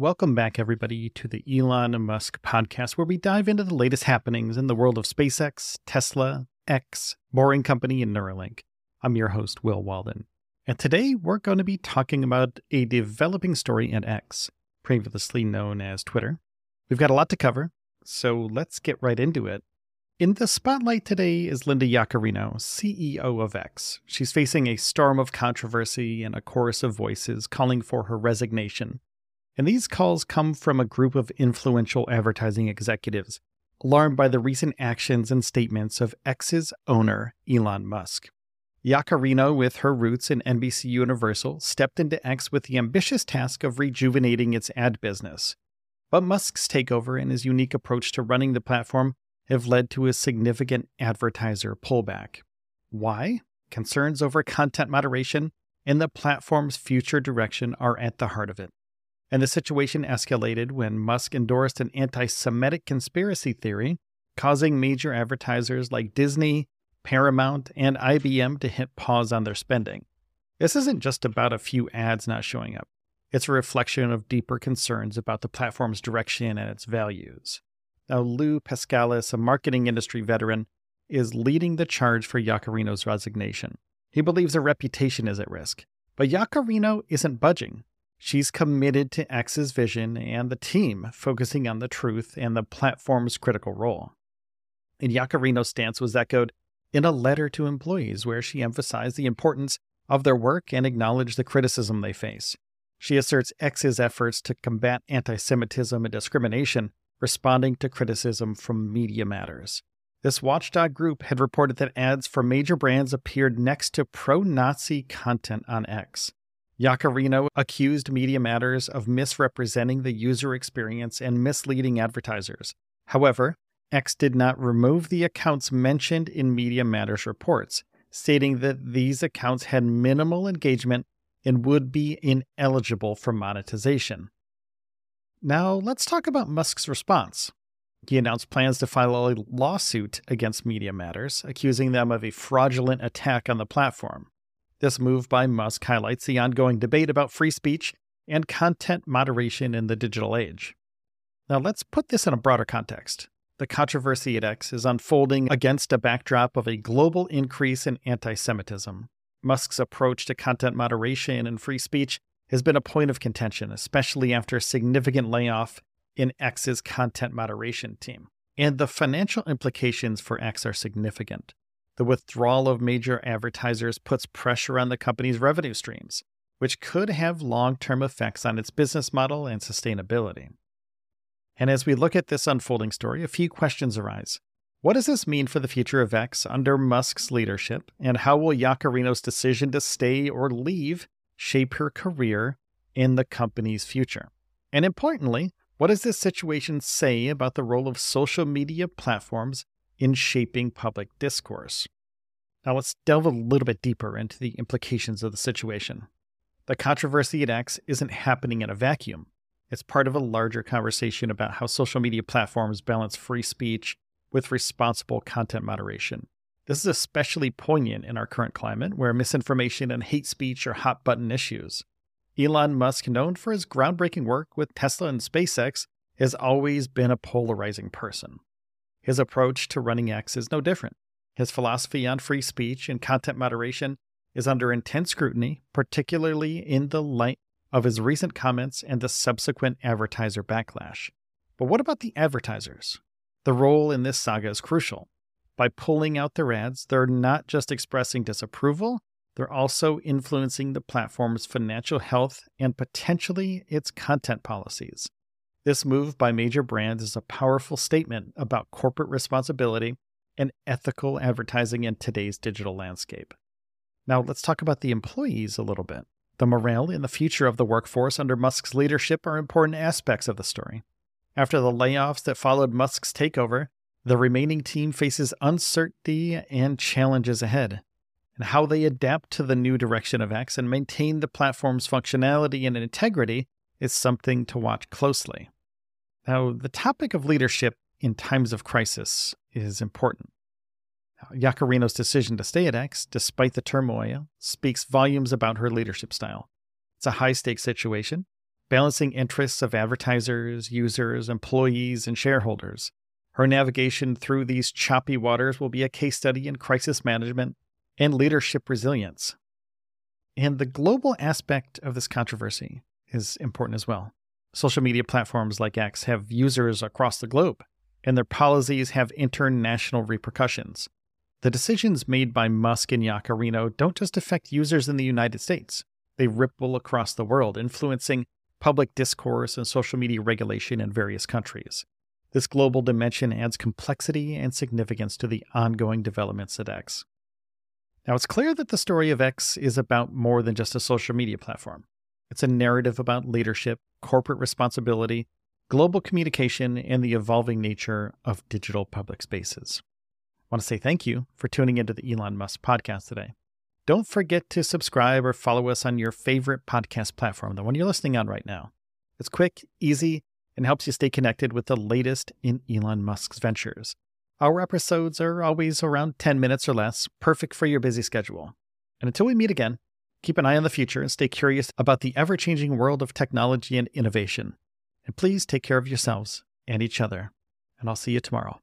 Welcome back, everybody, to the Elon Musk podcast, where we dive into the latest happenings in the world of SpaceX, Tesla, X, Boring Company, and Neuralink. I'm your host, Will Walden. And today we're going to be talking about a developing story at X, previously known as Twitter. We've got a lot to cover, so let's get right into it. In the spotlight today is Linda Yaccarino, CEO of X. She's facing a storm of controversy and a chorus of voices calling for her resignation and these calls come from a group of influential advertising executives, alarmed by the recent actions and statements of X's owner, Elon Musk. Yaccarino, with her roots in NBC Universal, stepped into X with the ambitious task of rejuvenating its ad business. But Musk's takeover and his unique approach to running the platform have led to a significant advertiser pullback. Why? Concerns over content moderation and the platform's future direction are at the heart of it and the situation escalated when Musk endorsed an anti Semitic conspiracy theory, causing major advertisers like Disney, Paramount, and IBM to hit pause on their spending. This isn't just about a few ads not showing up, it's a reflection of deeper concerns about the platform's direction and its values. Now, Lou Paskalis, a marketing industry veteran, is leading the charge for Yaccarino's resignation. He believes her reputation is at risk. But Yaccarino isn't budging. She's committed to X's vision and the team focusing on the truth and the platform's critical role. And Yaccarino's stance was echoed in a letter to employees where she emphasized the importance of their work and acknowledged the criticism they face. She asserts X's efforts to combat anti Semitism and discrimination, responding to criticism from Media Matters. This watchdog group had reported that ads for major brands appeared next to pro Nazi content on X. Yaccarino accused Media Matters of misrepresenting the user experience and misleading advertisers. However, X did not remove the accounts mentioned in Media Matters reports, stating that these accounts had minimal engagement and would be ineligible for monetization. Now, let's talk about Musk's response. He announced plans to file a lawsuit against Media Matters, accusing them of a fraudulent attack on the platform. This move by Musk highlights the ongoing debate about free speech and content moderation in the digital age. Now, let's put this in a broader context. The controversy at X is unfolding against a backdrop of a global increase in anti Semitism. Musk's approach to content moderation and free speech has been a point of contention, especially after a significant layoff in X's content moderation team. And the financial implications for X are significant. The withdrawal of major advertisers puts pressure on the company's revenue streams, which could have long term effects on its business model and sustainability. And as we look at this unfolding story, a few questions arise. What does this mean for the future of X under Musk's leadership, and how will Yaccarino's decision to stay or leave shape her career in the company's future? And importantly, what does this situation say about the role of social media platforms in shaping public discourse. Now let's delve a little bit deeper into the implications of the situation. The controversy at X isn't happening in a vacuum. It's part of a larger conversation about how social media platforms balance free speech with responsible content moderation. This is especially poignant in our current climate, where misinformation and hate speech are hot button issues. Elon Musk, known for his groundbreaking work with Tesla and SpaceX, has always been a polarizing person. His approach to running X is no different. His philosophy on free speech and content moderation is under intense scrutiny, particularly in the light of his recent comments and the subsequent advertiser backlash. But what about the advertisers? The role in this saga is crucial. By pulling out their ads, they're not just expressing disapproval, they're also influencing the platform's financial health and potentially its content policies. This move by major brands is a powerful statement about corporate responsibility and ethical advertising in today's digital landscape. Now, let's talk about the employees a little bit. The morale and the future of the workforce under Musk's leadership are important aspects of the story. After the layoffs that followed Musk's takeover, the remaining team faces uncertainty and challenges ahead. And how they adapt to the new direction of X and maintain the platform's functionality and integrity is something to watch closely. Now, the topic of leadership in times of crisis is important. Yaccarino's decision to stay at X, despite the turmoil, speaks volumes about her leadership style. It's a high stakes situation, balancing interests of advertisers, users, employees, and shareholders. Her navigation through these choppy waters will be a case study in crisis management and leadership resilience. And the global aspect of this controversy is important as well. Social media platforms like X have users across the globe, and their policies have international repercussions. The decisions made by Musk and Yaccarino don't just affect users in the United States, they ripple across the world, influencing public discourse and social media regulation in various countries. This global dimension adds complexity and significance to the ongoing developments at X. Now, it's clear that the story of X is about more than just a social media platform. It's a narrative about leadership, corporate responsibility, global communication, and the evolving nature of digital public spaces. I want to say thank you for tuning into the Elon Musk podcast today. Don't forget to subscribe or follow us on your favorite podcast platform, the one you're listening on right now. It's quick, easy, and helps you stay connected with the latest in Elon Musk's ventures. Our episodes are always around 10 minutes or less, perfect for your busy schedule. And until we meet again, keep an eye on the future and stay curious about the ever changing world of technology and innovation. And please take care of yourselves and each other. And I'll see you tomorrow.